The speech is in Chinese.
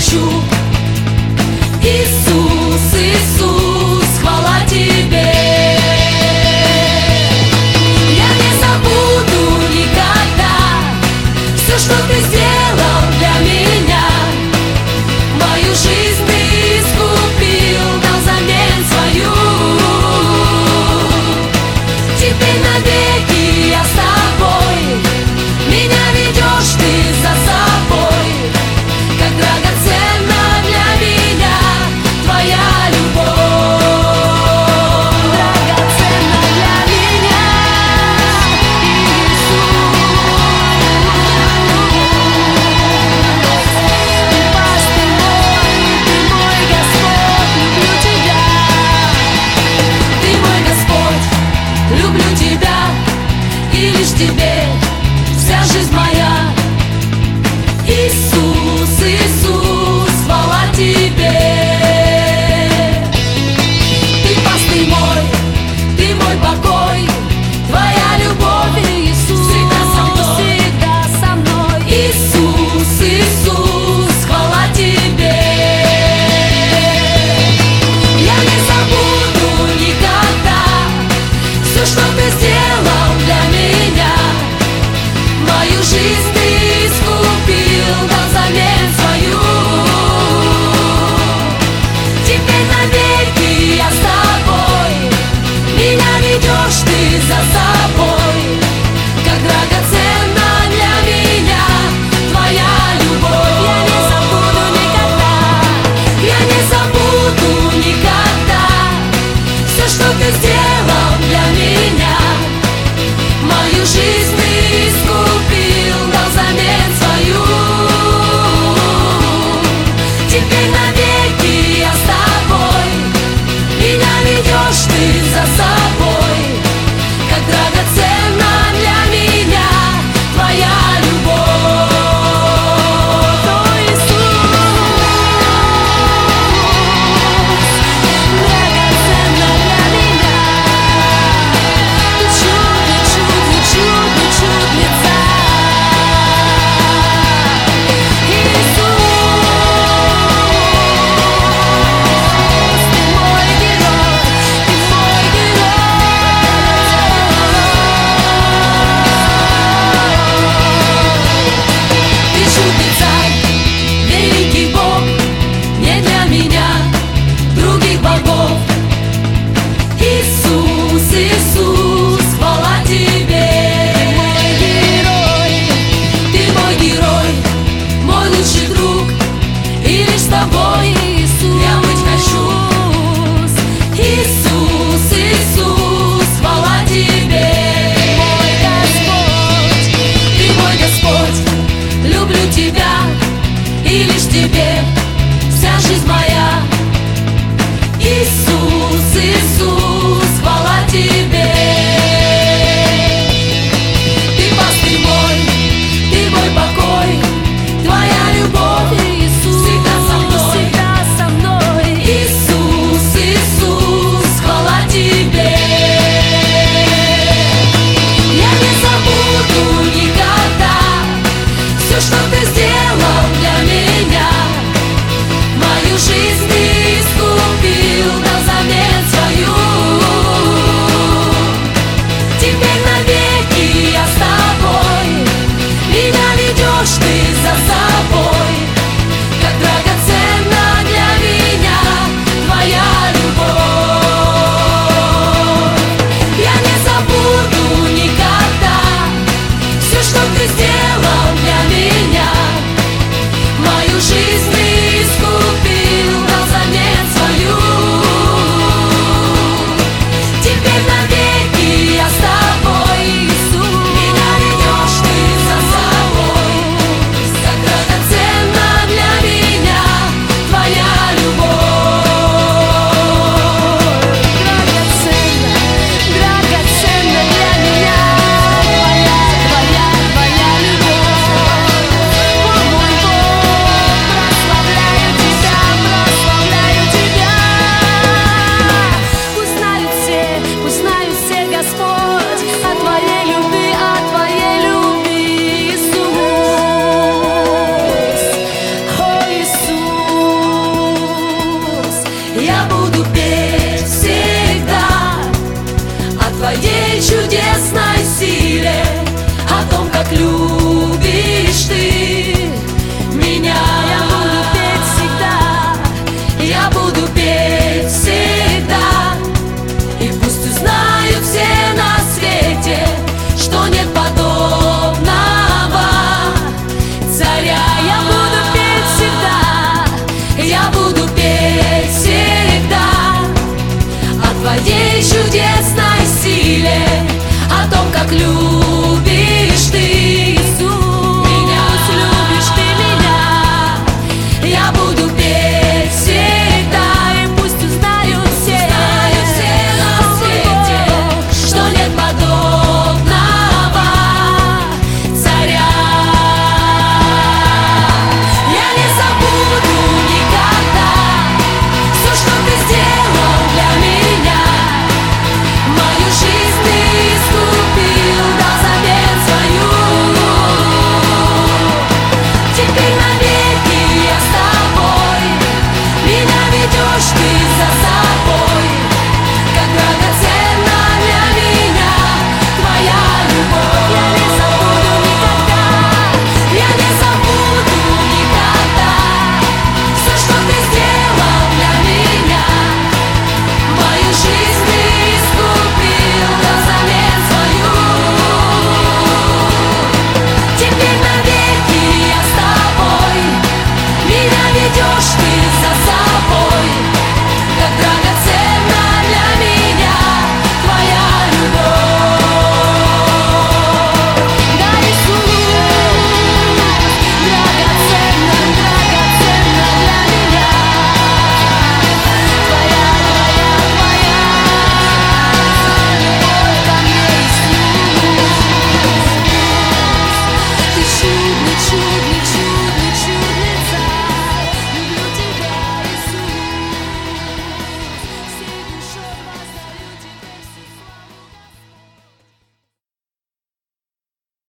输 люблю.